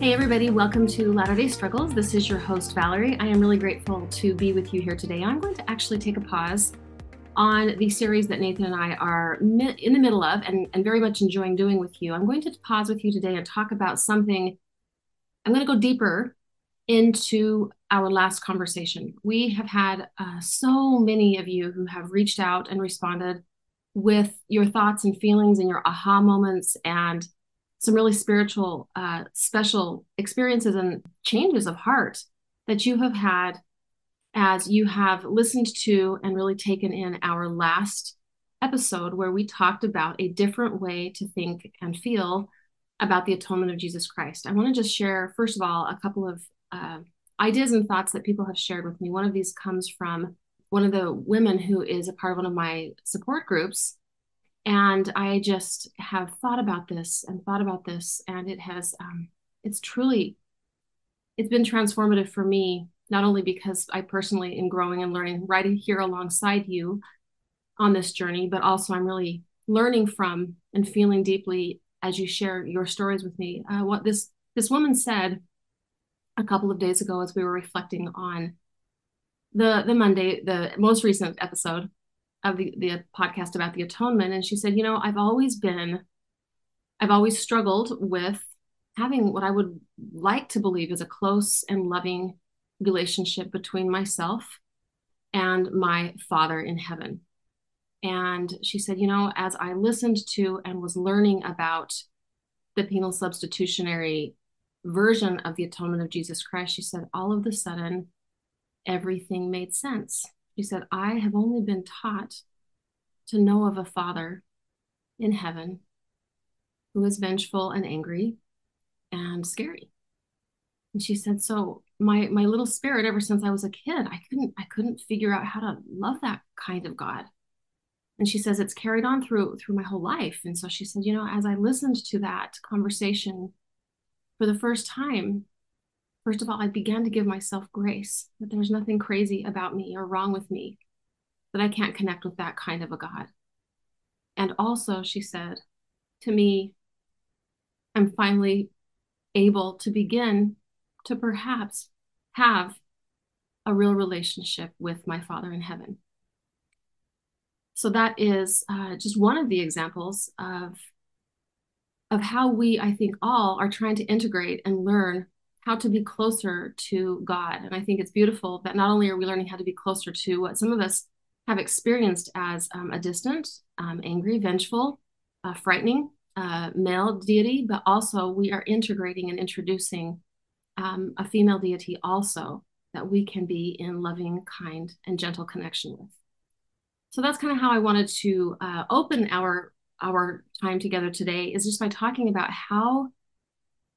Hey, everybody, welcome to Latter day Struggles. This is your host, Valerie. I am really grateful to be with you here today. I'm going to actually take a pause on the series that Nathan and I are in the middle of and, and very much enjoying doing with you. I'm going to pause with you today and talk about something. I'm going to go deeper into our last conversation. We have had uh, so many of you who have reached out and responded with your thoughts and feelings and your aha moments and some really spiritual, uh, special experiences and changes of heart that you have had as you have listened to and really taken in our last episode where we talked about a different way to think and feel about the atonement of Jesus Christ. I want to just share, first of all, a couple of uh, ideas and thoughts that people have shared with me. One of these comes from one of the women who is a part of one of my support groups and i just have thought about this and thought about this and it has um, it's truly it's been transformative for me not only because i personally am growing and learning right here alongside you on this journey but also i'm really learning from and feeling deeply as you share your stories with me. Uh, what this this woman said a couple of days ago as we were reflecting on the the monday the most recent episode of the, the podcast about the atonement. And she said you know i've always been i've always struggled with having what i would like to believe is a close and loving relationship between myself and my father in heaven. And she said you know as i listened to and was learning about the penal substitutionary version of the atonement of jesus christ she said all of a sudden everything made sense she said, I have only been taught to know of a Father in heaven who is vengeful and angry and scary. And she said, so my my little spirit ever since I was a kid, I couldn't I couldn't figure out how to love that kind of God. And she says it's carried on through through my whole life. And so she said, you know, as I listened to that conversation for the first time, First of all, I began to give myself grace that there's nothing crazy about me or wrong with me, that I can't connect with that kind of a God. And also, she said to me, I'm finally able to begin to perhaps have a real relationship with my Father in heaven. So that is uh, just one of the examples of of how we, I think, all are trying to integrate and learn how to be closer to God. And I think it's beautiful that not only are we learning how to be closer to what some of us have experienced as um, a distant, um, angry, vengeful, uh, frightening uh, male deity, but also we are integrating and introducing um, a female deity also that we can be in loving, kind, and gentle connection with. So that's kind of how I wanted to uh, open our our time together today is just by talking about how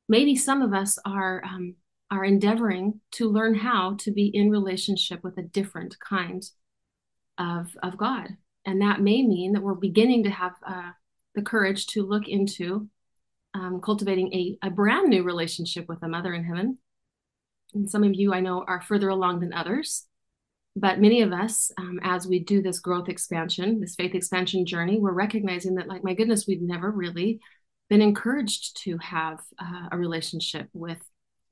maybe some of us are um, are endeavoring to learn how to be in relationship with a different kind of of God, and that may mean that we're beginning to have uh, the courage to look into um, cultivating a, a brand new relationship with a Mother in Heaven. And some of you I know are further along than others, but many of us, um, as we do this growth expansion, this faith expansion journey, we're recognizing that, like, my goodness, we've never really been encouraged to have uh, a relationship with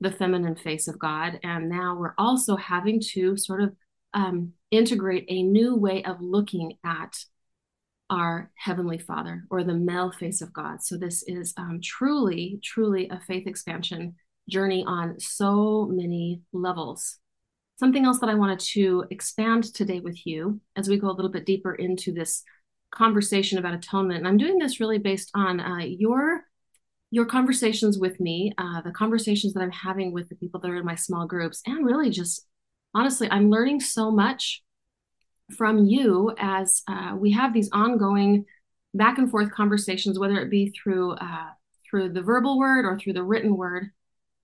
the feminine face of God. And now we're also having to sort of um, integrate a new way of looking at our Heavenly Father or the male face of God. So this is um, truly, truly a faith expansion journey on so many levels. Something else that I wanted to expand today with you as we go a little bit deeper into this conversation about atonement. And I'm doing this really based on uh, your your conversations with me, uh, the conversations that I'm having with the people that are in my small groups, and really just honestly, I'm learning so much from you as uh, we have these ongoing back and forth conversations, whether it be through uh, through the verbal word or through the written word.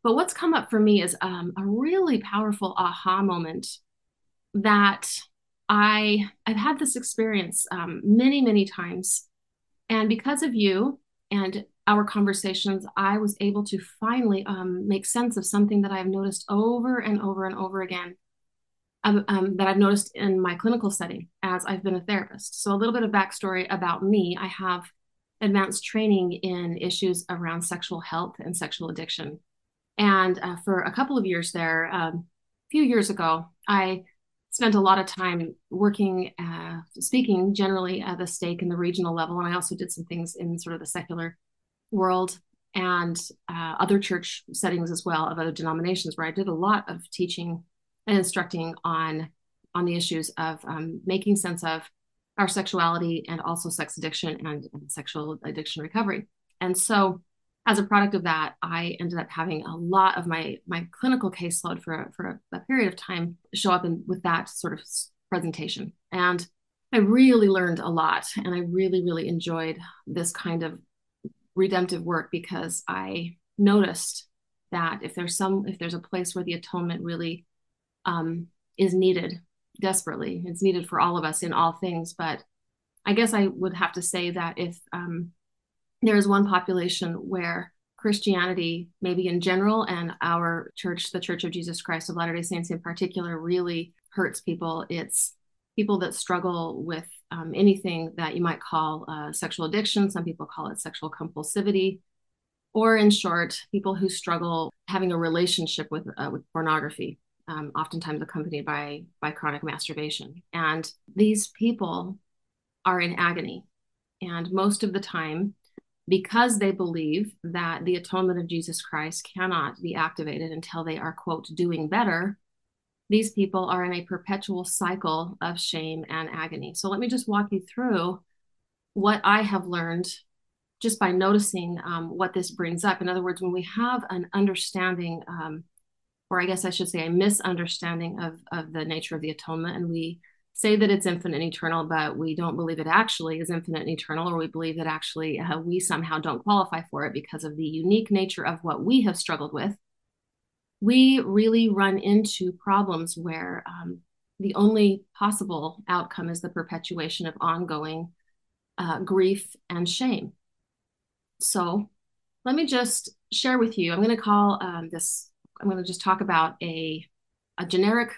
But what's come up for me is um, a really powerful aha moment that I I've had this experience um, many many times, and because of you and our conversations, I was able to finally um, make sense of something that I've noticed over and over and over again. Um, um, that I've noticed in my clinical setting as I've been a therapist. So, a little bit of backstory about me I have advanced training in issues around sexual health and sexual addiction. And uh, for a couple of years there, um, a few years ago, I spent a lot of time working, uh, speaking generally at the stake in the regional level. And I also did some things in sort of the secular world and uh, other church settings as well of other denominations where I did a lot of teaching and instructing on on the issues of um, making sense of our sexuality and also sex addiction and, and sexual addiction recovery. And so as a product of that, I ended up having a lot of my my clinical caseload for for a, a period of time show up in with that sort of presentation, and I really learned a lot, and I really really enjoyed this kind of redemptive work because I noticed that if there's some if there's a place where the atonement really um, is needed desperately, it's needed for all of us in all things, but I guess I would have to say that if um, there is one population where Christianity, maybe in general, and our church, the Church of Jesus Christ of Latter day Saints in particular, really hurts people. It's people that struggle with um, anything that you might call uh, sexual addiction. Some people call it sexual compulsivity. Or, in short, people who struggle having a relationship with, uh, with pornography, um, oftentimes accompanied by, by chronic masturbation. And these people are in agony. And most of the time, because they believe that the atonement of Jesus Christ cannot be activated until they are, quote, doing better, these people are in a perpetual cycle of shame and agony. So let me just walk you through what I have learned just by noticing um, what this brings up. In other words, when we have an understanding, um, or I guess I should say a misunderstanding of, of the nature of the atonement, and we say that it's infinite and eternal, but we don't believe it actually is infinite and eternal, or we believe that actually uh, we somehow don't qualify for it because of the unique nature of what we have struggled with, we really run into problems where um, the only possible outcome is the perpetuation of ongoing uh, grief and shame. So let me just share with you. I'm going to call um, this, I'm going to just talk about a, a generic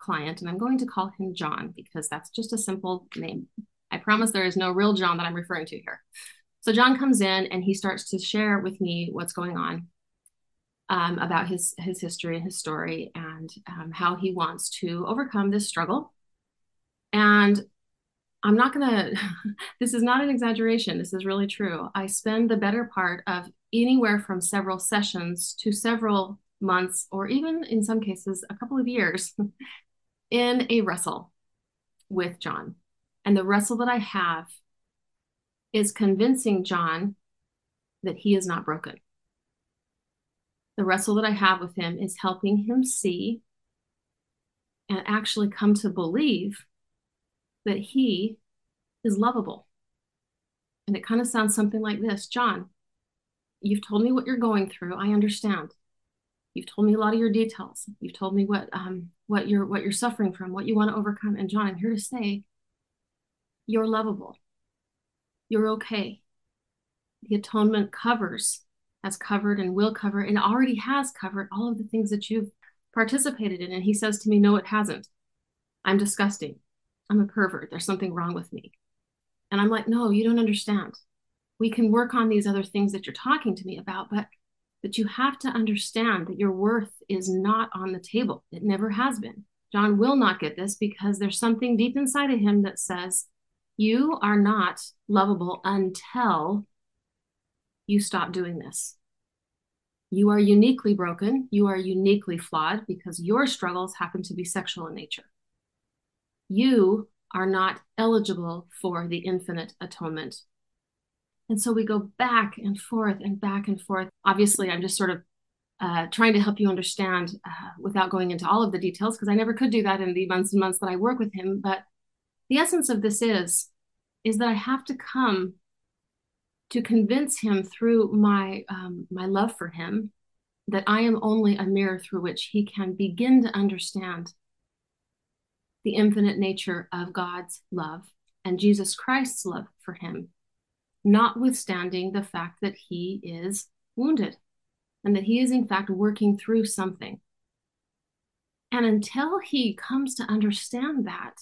client, and I'm going to call him John because that's just a simple name. I promise there is no real John that I'm referring to here. So John comes in and he starts to share with me what's going on um, about his his history and his story and um, how he wants to overcome this struggle. And I'm not gonna. this is not an exaggeration. This is really true. I spend the better part of anywhere from several sessions to several months, or even in some cases, a couple of years in a wrestle with John. And the wrestle that I have is convincing John that he is not broken. The wrestle that I have with him is helping him see and actually come to believe that he is lovable. And it kind of sounds something like this John, you've told me what you're going through. I understand. You've told me a lot of your details. You've told me what um what you're what you're suffering from, what you want to overcome. And John, I'm here to say you're lovable. You're okay. The atonement covers, has covered and will cover and already has covered all of the things that you've participated in. And he says to me, No, it hasn't. I'm disgusting. I'm a pervert. There's something wrong with me. And I'm like, No, you don't understand. We can work on these other things that you're talking to me about, but but you have to understand that your worth is not on the table. It never has been. John will not get this because there's something deep inside of him that says, You are not lovable until you stop doing this. You are uniquely broken. You are uniquely flawed because your struggles happen to be sexual in nature. You are not eligible for the infinite atonement and so we go back and forth and back and forth. Obviously, I'm just sort of uh, trying to help you understand uh, without going into all of the details, because I never could do that in the months and months that I work with him. But the essence of this is, is that I have to come to convince him through my um, my love for him that I am only a mirror through which he can begin to understand the infinite nature of God's love and Jesus Christ's love for him notwithstanding the fact that he is wounded and that he is, in fact, working through something. And until he comes to understand that,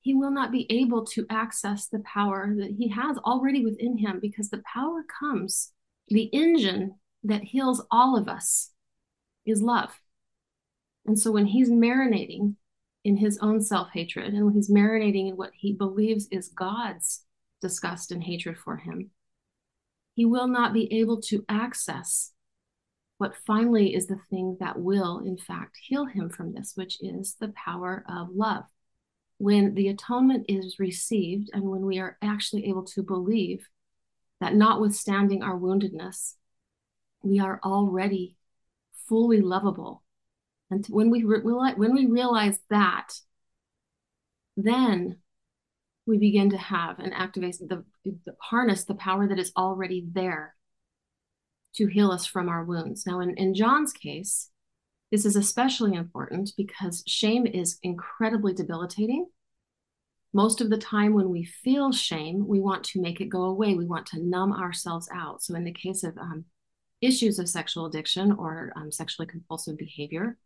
he will not be able to access the power that he has already within him because the power comes, the engine that heals all of us is love. And so when he's marinating in his own self hatred and when he's marinating in what he believes is God's disgust and hatred for him, he will not be able to access what finally is the thing that will, in fact, heal him from this, which is the power of love. When the atonement is received, and when we are actually able to believe that notwithstanding our woundedness, we are already fully lovable. And when we re- when we realize that, then we begin to have and activate the, the harness the power that is already there to heal us from our wounds. Now, in, in John's case, this is especially important because shame is incredibly debilitating. Most of the time, when we feel shame, we want to make it go away. We want to numb ourselves out. So, in the case of um, issues of sexual addiction or um, sexually compulsive behavior,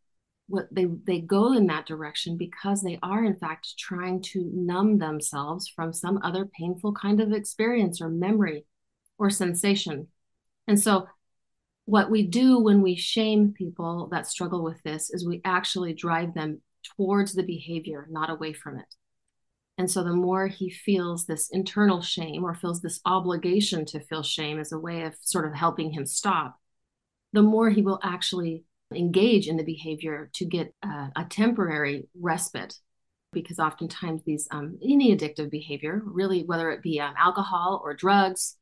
what they they go in that direction because they are in fact trying to numb themselves from some other painful kind of experience or memory or sensation. And so what we do when we shame people that struggle with this is we actually drive them towards the behavior not away from it. And so the more he feels this internal shame or feels this obligation to feel shame as a way of sort of helping him stop the more he will actually engage in the behavior to get uh, a temporary respite because oftentimes these um, any addictive behavior really whether it be um, alcohol or drugs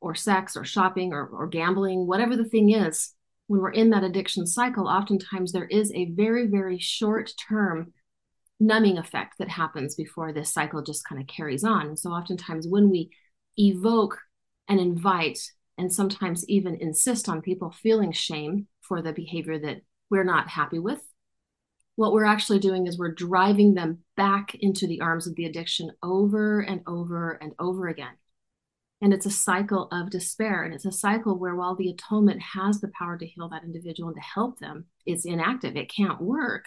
or sex or shopping or, or gambling whatever the thing is when we're in that addiction cycle oftentimes there is a very very short term numbing effect that happens before this cycle just kind of carries on. So oftentimes when we evoke and invite and sometimes even insist on people feeling shame for the behavior that we're not happy with. What we're actually doing is we're driving them back into the arms of the addiction over and over and over again. And it's a cycle of despair. And it's a cycle where, while the atonement has the power to heal that individual and to help them, it's inactive. It can't work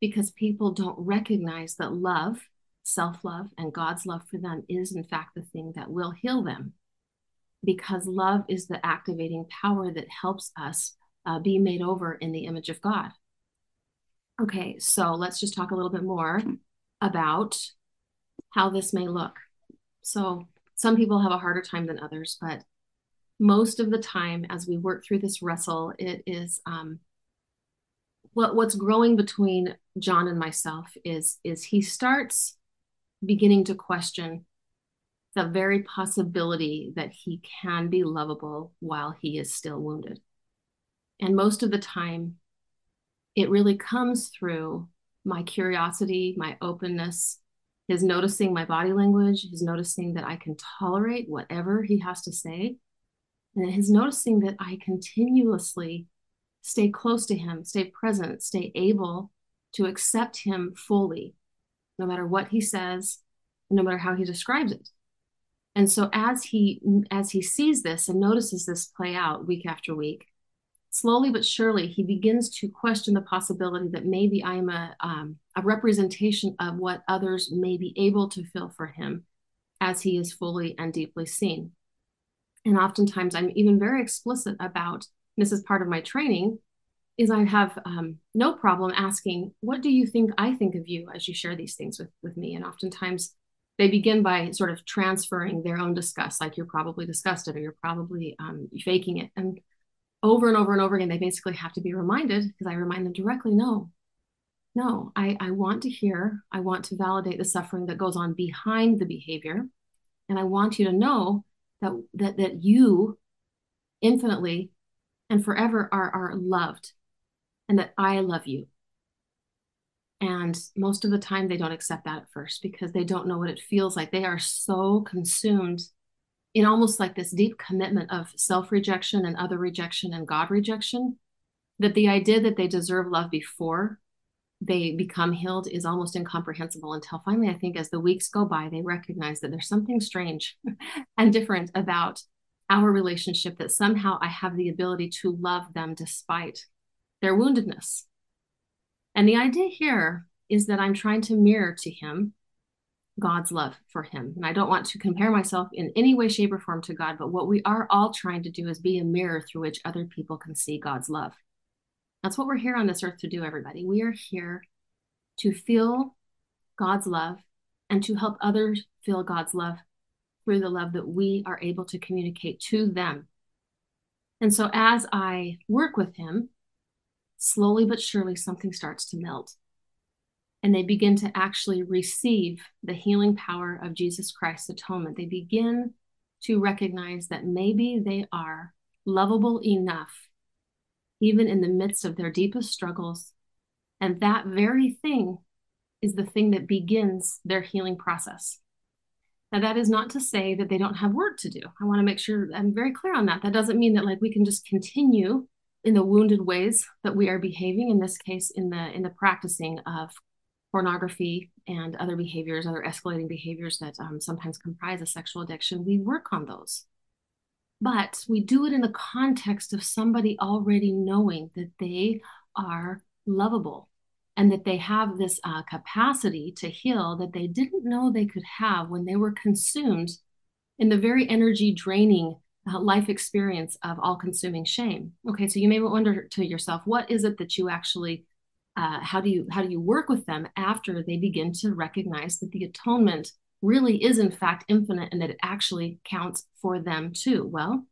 because people don't recognize that love, self love, and God's love for them is, in fact, the thing that will heal them. Because love is the activating power that helps us uh, be made over in the image of God. Okay, so let's just talk a little bit more about how this may look. So, some people have a harder time than others, but most of the time, as we work through this wrestle, it is um, what what's growing between John and myself is is he starts beginning to question the very possibility that he can be lovable while he is still wounded. And most of the time, it really comes through my curiosity, my openness, his noticing my body language, his noticing that I can tolerate whatever he has to say, and his noticing that I continuously stay close to him, stay present, stay able to accept him fully, no matter what he says, no matter how he describes it. And so as he as he sees this and notices this play out week after week, slowly but surely he begins to question the possibility that maybe I am a, um, a representation of what others may be able to feel for him as he is fully and deeply seen. And oftentimes I'm even very explicit about this is part of my training is I have um, no problem asking, what do you think I think of you as you share these things with, with me? And oftentimes they begin by sort of transferring their own disgust, like you're probably disgusted or you're probably um, faking it. And over and over and over again, they basically have to be reminded because I remind them directly no, no, I, I want to hear, I want to validate the suffering that goes on behind the behavior. And I want you to know that that that you infinitely and forever are are loved and that I love you. And most of the time they don't accept that at first because they don't know what it feels like. They are so consumed in almost like this deep commitment of self rejection and other rejection and God rejection, that the idea that they deserve love before they become healed is almost incomprehensible until finally, I think, as the weeks go by, they recognize that there's something strange and different about our relationship that somehow I have the ability to love them despite their woundedness. And the idea here is that I'm trying to mirror to him God's love for him. And I don't want to compare myself in any way, shape, or form to God, but what we are all trying to do is be a mirror through which other people can see God's love. That's what we're here on this earth to do, everybody. We are here to feel God's love and to help others feel God's love through the love that we are able to communicate to them. And so as I work with him, slowly but surely something starts to melt. And they begin to actually receive the healing power of Jesus Christ's atonement. They begin to recognize that maybe they are lovable enough, even in the midst of their deepest struggles. And that very thing is the thing that begins their healing process. Now, that is not to say that they don't have work to do. I want to make sure I'm very clear on that. That doesn't mean that like we can just continue in the wounded ways that we are behaving. In this case, in the in the practicing of pornography and other behaviors, other escalating behaviors that um, sometimes comprise a sexual addiction. We work on those, but we do it in the context of somebody already knowing that they are lovable and that they have this uh, capacity to heal that they didn't know they could have when they were consumed in the very energy draining life experience of all consuming shame okay so you may wonder to yourself what is it that you actually uh, how do you how do you work with them after they begin to recognize that the atonement really is in fact infinite and that it actually counts for them too well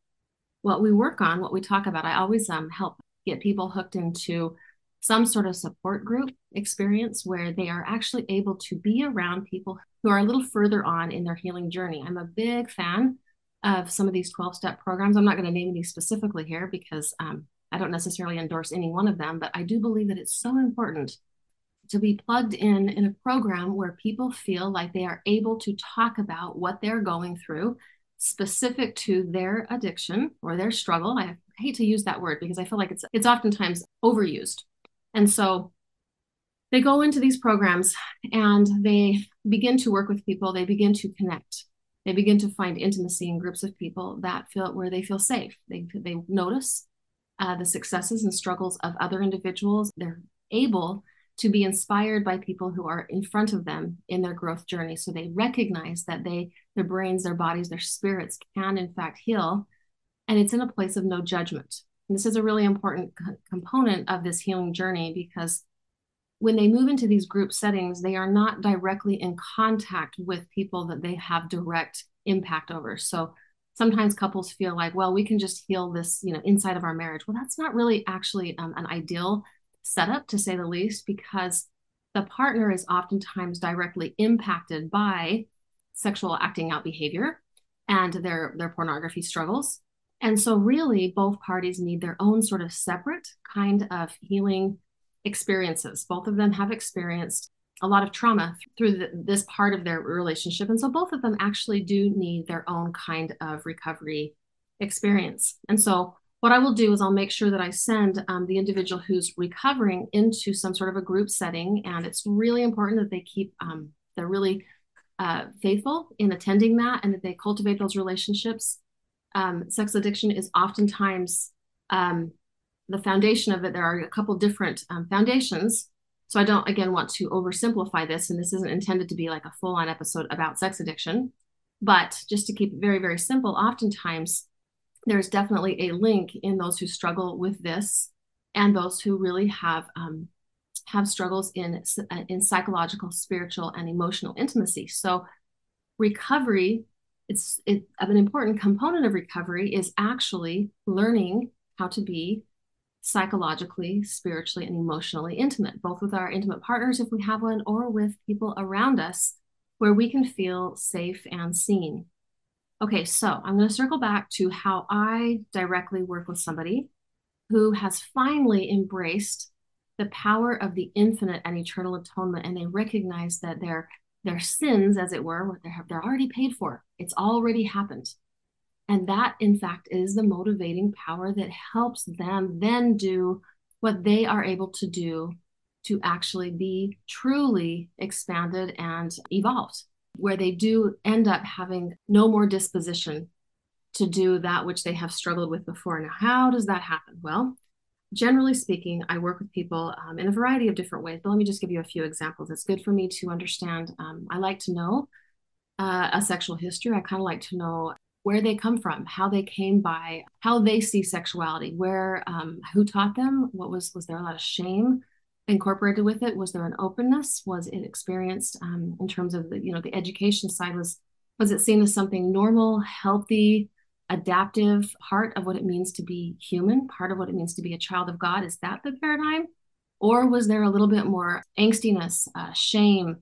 what we work on what we talk about i always um, help get people hooked into some sort of support group experience where they are actually able to be around people who are a little further on in their healing journey. I'm a big fan of some of these 12 step programs. I'm not going to name any specifically here because um, I don't necessarily endorse any one of them, but I do believe that it's so important to be plugged in in a program where people feel like they are able to talk about what they're going through specific to their addiction or their struggle. I hate to use that word because I feel like it's it's oftentimes overused. And so they go into these programs and they begin to work with people, they begin to connect. They begin to find intimacy in groups of people that feel where they feel safe. They, they notice uh, the successes and struggles of other individuals. They're able to be inspired by people who are in front of them in their growth journey. So they recognize that they, their brains, their bodies, their spirits can in fact heal. And it's in a place of no judgment. And this is a really important co- component of this healing journey because when they move into these group settings, they are not directly in contact with people that they have direct impact over. So sometimes couples feel like, well, we can just heal this, you know, inside of our marriage. Well, that's not really actually um, an ideal setup, to say the least, because the partner is oftentimes directly impacted by sexual acting out behavior and their their pornography struggles and so, really, both parties need their own sort of separate kind of healing experiences. Both of them have experienced a lot of trauma through the, this part of their relationship. And so, both of them actually do need their own kind of recovery experience. And so, what I will do is I'll make sure that I send um, the individual who's recovering into some sort of a group setting. And it's really important that they keep, um, they're really uh, faithful in attending that and that they cultivate those relationships um, sex addiction is oftentimes um, the foundation of it. There are a couple different um, foundations. So I don't, again, want to oversimplify this, and this isn't intended to be like a full on episode about sex addiction. But just to keep it very, very simple, oftentimes there's definitely a link in those who struggle with this and those who really have um, have struggles in in psychological, spiritual, and emotional intimacy. So recovery it's it, an important component of recovery is actually learning how to be psychologically, spiritually, and emotionally intimate, both with our intimate partners if we have one, or with people around us where we can feel safe and seen. Okay, so I'm going to circle back to how I directly work with somebody who has finally embraced the power of the infinite and eternal atonement, and they recognize that they're their sins, as it were, they're, they're already paid for. It's already happened. And that, in fact, is the motivating power that helps them then do what they are able to do to actually be truly expanded and evolved, where they do end up having no more disposition to do that which they have struggled with before. Now, how does that happen? Well, generally speaking, I work with people um, in a variety of different ways, but let me just give you a few examples. It's good for me to understand. Um, I like to know uh, a sexual history. I kind of like to know where they come from, how they came by, how they see sexuality, where, um, who taught them, what was was there a lot of shame incorporated with it? Was there an openness? Was it experienced um, in terms of the you know the education side? Was was it seen as something normal, healthy, adaptive, part of what it means to be human, part of what it means to be a child of God? Is that the paradigm? Or was there a little bit more angstiness, uh, shame?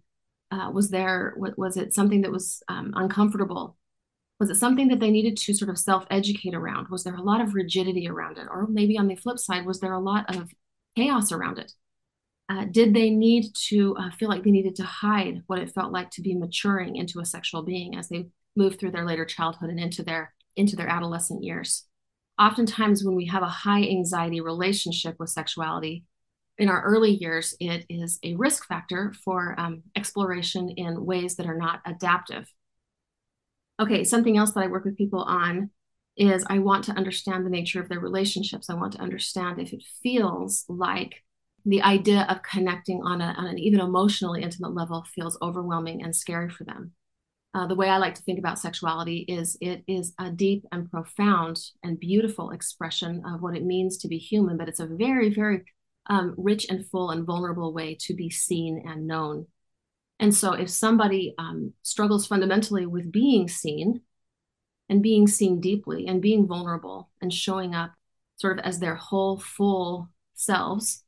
Uh, was there, was it something that was um, uncomfortable? Was it something that they needed to sort of self educate around? Was there a lot of rigidity around it? Or maybe on the flip side, was there a lot of chaos around it? Uh, did they need to uh, feel like they needed to hide what it felt like to be maturing into a sexual being as they move through their later childhood and into their into their adolescent years. Oftentimes, when we have a high anxiety relationship with sexuality, in our early years, it is a risk factor for um, exploration in ways that are not adaptive. Okay, something else that I work with people on is I want to understand the nature of their relationships. I want to understand if it feels like the idea of connecting on, a, on an even emotionally intimate level feels overwhelming and scary for them. Uh, the way I like to think about sexuality is it is a deep and profound and beautiful expression of what it means to be human, but it's a very, very um, rich and full and vulnerable way to be seen and known. And so, if somebody um, struggles fundamentally with being seen and being seen deeply and being vulnerable and showing up sort of as their whole, full selves,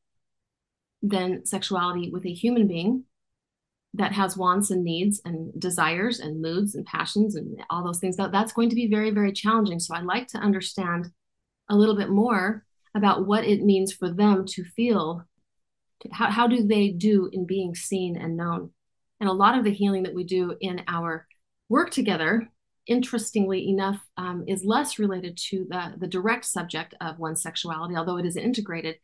then sexuality with a human being that has wants and needs and desires and moods and passions and all those things that that's going to be very very challenging. So i'd like to understand a little bit more about what it means for them to feel how, how do they do in being seen and known and a lot of the healing that we do in our work together interestingly enough um, is less related to the, the direct subject of one's sexuality although it is integrated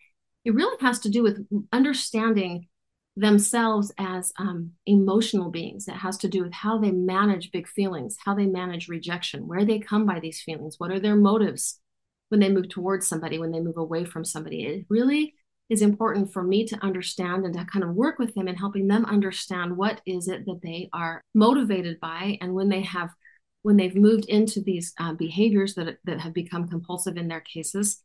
it really has to do with understanding themselves as um, emotional beings. It has to do with how they manage big feelings, how they manage rejection, where they come by these feelings, what are their motives when they move towards somebody, when they move away from somebody. It really is important for me to understand and to kind of work with them in helping them understand what is it that they are motivated by and when they have when they've moved into these uh, behaviors that, that have become compulsive in their cases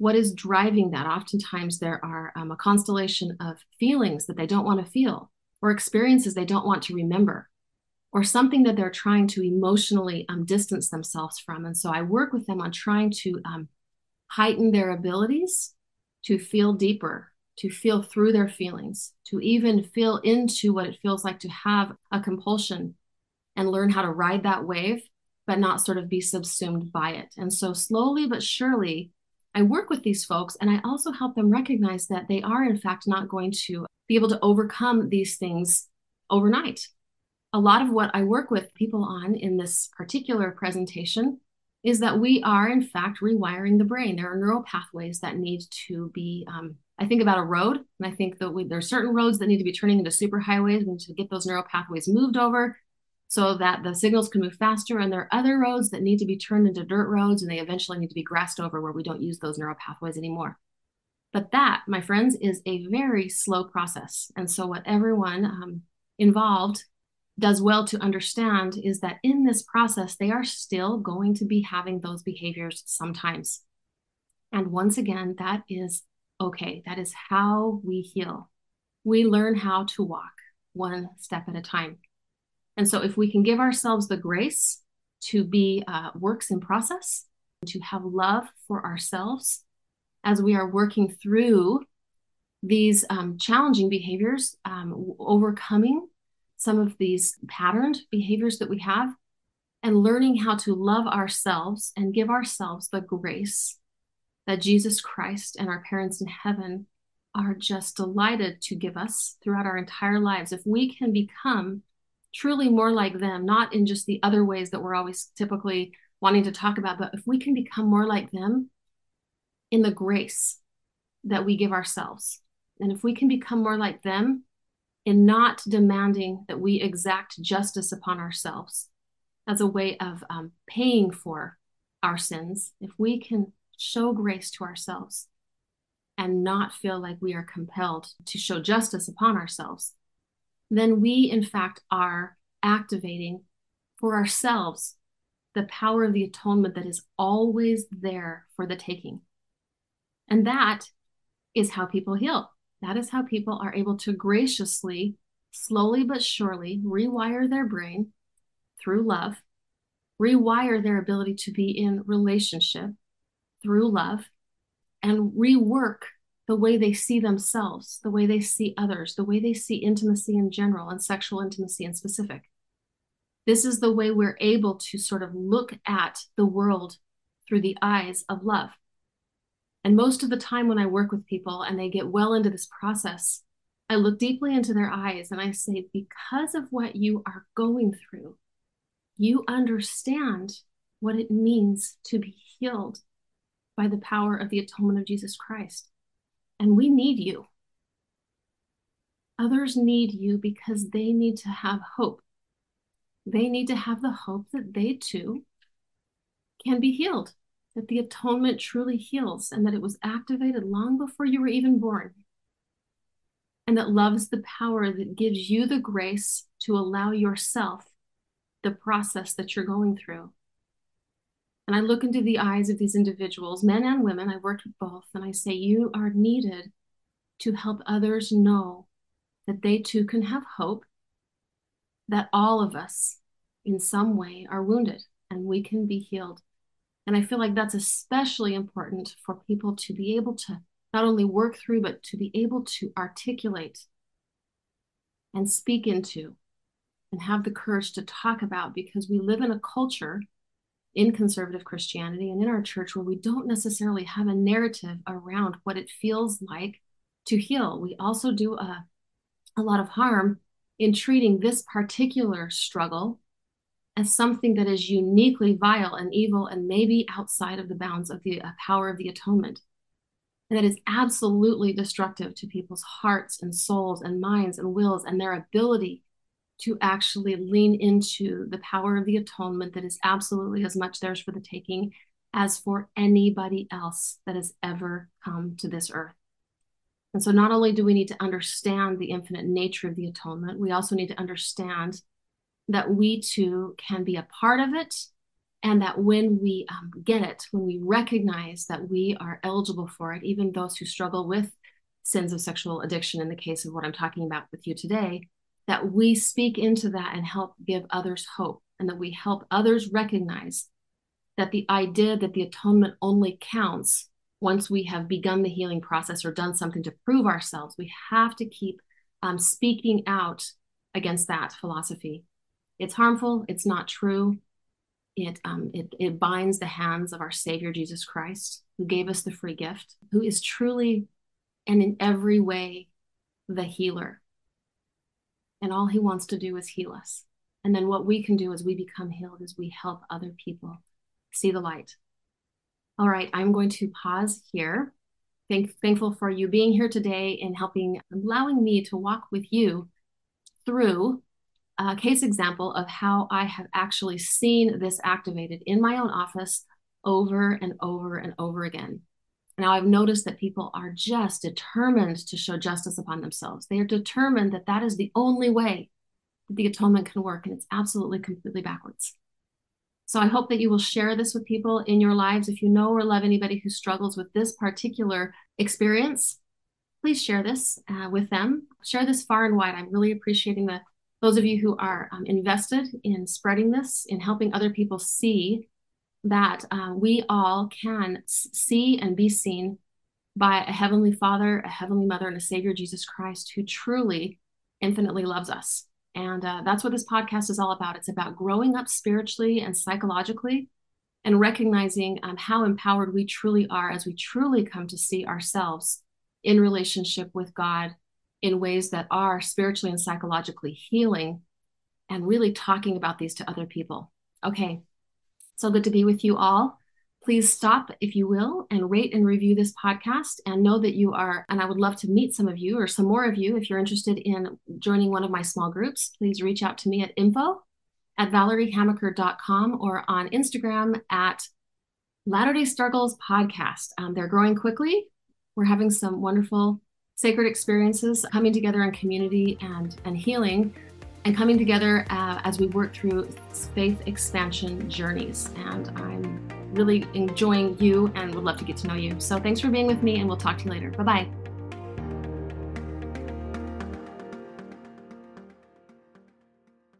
what is driving that? Oftentimes, there are um, a constellation of feelings that they don't want to feel, or experiences they don't want to remember, or something that they're trying to emotionally um, distance themselves from. And so I work with them on trying to um, heighten their abilities to feel deeper, to feel through their feelings, to even feel into what it feels like to have a compulsion and learn how to ride that wave, but not sort of be subsumed by it. And so slowly but surely, I work with these folks and I also help them recognize that they are, in fact, not going to be able to overcome these things overnight. A lot of what I work with people on in this particular presentation is that we are, in fact, rewiring the brain. There are neural pathways that need to be. Um, I think about a road, and I think that we, there are certain roads that need to be turning into superhighways. We need to get those neural pathways moved over so that the signals can move faster. And there are other roads that need to be turned into dirt roads and they eventually need to be grassed over where we don't use those neural pathways anymore. But that, my friends, is a very slow process. And so, what everyone um, involved does well to understand is that in this process, they are still going to be having those behaviors sometimes. And once again, that is okay. That is how we heal. We learn how to walk one step at a time. And so, if we can give ourselves the grace to be uh, works in process, to have love for ourselves as we are working through these um, challenging behaviors, um, overcoming some of these patterned behaviors that we have, and learning how to love ourselves and give ourselves the grace that Jesus Christ and our parents in heaven are just delighted to give us throughout our entire lives. If we can become truly more like them, not in just the other ways that we're always typically wanting to talk about, but if we can become more like them in the grace that we give ourselves, and if we can become more like them in not demanding that we exact justice upon ourselves as a way of um, paying for our sins, if we can show grace to ourselves and not feel like we are compelled to show justice upon ourselves, then we, in fact, are activating for ourselves the power of the atonement that is always there for the taking. And that is how people heal. That is how people are able to graciously, slowly but surely rewire their brain through love, rewire their ability to be in relationship through love, and rework the way they see themselves, the way they see others, the way they see intimacy in general and sexual intimacy in specific. This is the way we're able to sort of look at the world through the eyes of love. And most of the time, when I work with people and they get well into this process, I look deeply into their eyes and I say, because of what you are going through, you understand what it means to be healed by the power of the atonement of Jesus Christ. And we need you. Others need you because they need to have hope. They need to have the hope that they too can be healed, that the atonement truly heals, and that it was activated long before you were even born. And that loves the power that gives you the grace to allow yourself the process that you're going through. And I look into the eyes of these individuals, men and women, I worked with both, and I say, You are needed to help others know that they too can have hope, that all of us in some way are wounded and we can be healed. And I feel like that's especially important for people to be able to not only work through, but to be able to articulate and speak into and have the courage to talk about because we live in a culture in conservative Christianity and in our church where we don't necessarily have a narrative around what it feels like to heal. We also do a, a lot of harm in treating this particular struggle as something that is uniquely vile and evil and maybe outside of the bounds of the uh, power of the atonement. And that is absolutely destructive to people's hearts and souls and minds and wills and their ability to actually lean into the power of the atonement that is absolutely as much theirs for the taking as for anybody else that has ever come to this earth. And so, not only do we need to understand the infinite nature of the atonement, we also need to understand that we too can be a part of it. And that when we um, get it, when we recognize that we are eligible for it, even those who struggle with sins of sexual addiction, in the case of what I'm talking about with you today, that we speak into that and help give others hope and that we help others recognize that the idea that the atonement only counts once we have begun the healing process or done something to prove ourselves. We have to keep um, speaking out against that philosophy. It's harmful, it's not true. It, um, it, it binds the hands of our Savior Jesus Christ, who gave us the free gift, who is truly and in every way the healer and all he wants to do is heal us. And then what we can do as we become healed is we help other people see the light. All right, I'm going to pause here. Thank, thankful for you being here today and helping, allowing me to walk with you through a case example of how I have actually seen this activated in my own office over and over and over again. Now, I've noticed that people are just determined to show justice upon themselves. They are determined that that is the only way that the atonement can work, and it's absolutely completely backwards. So I hope that you will share this with people in your lives. If you know or love anybody who struggles with this particular experience, please share this uh, with them. Share this far and wide. I'm really appreciating the those of you who are um, invested in spreading this, in helping other people see that uh, we all can see and be seen by a heavenly father, a heavenly mother, and a savior, Jesus Christ, who truly infinitely loves us. And uh, that's what this podcast is all about. It's about growing up spiritually and psychologically and recognizing um, how empowered we truly are as we truly come to see ourselves in relationship with God in ways that are spiritually and psychologically healing and really talking about these to other people. Okay, so good to be with you all. Please stop, if you will, and rate and review this podcast and know that you are, and I would love to meet some of you or some more of you. If you're interested in joining one of my small groups, please reach out to me at info at valeriehamaker.com or on Instagram at Latter day Struggles Podcast. Um, they're growing quickly. We're having some wonderful sacred experiences coming together in community and, and healing and coming together uh, as we work through faith expansion journeys. And I'm really enjoying you and would love to get to know you. So thanks for being with me, and we'll talk to you later. Bye bye.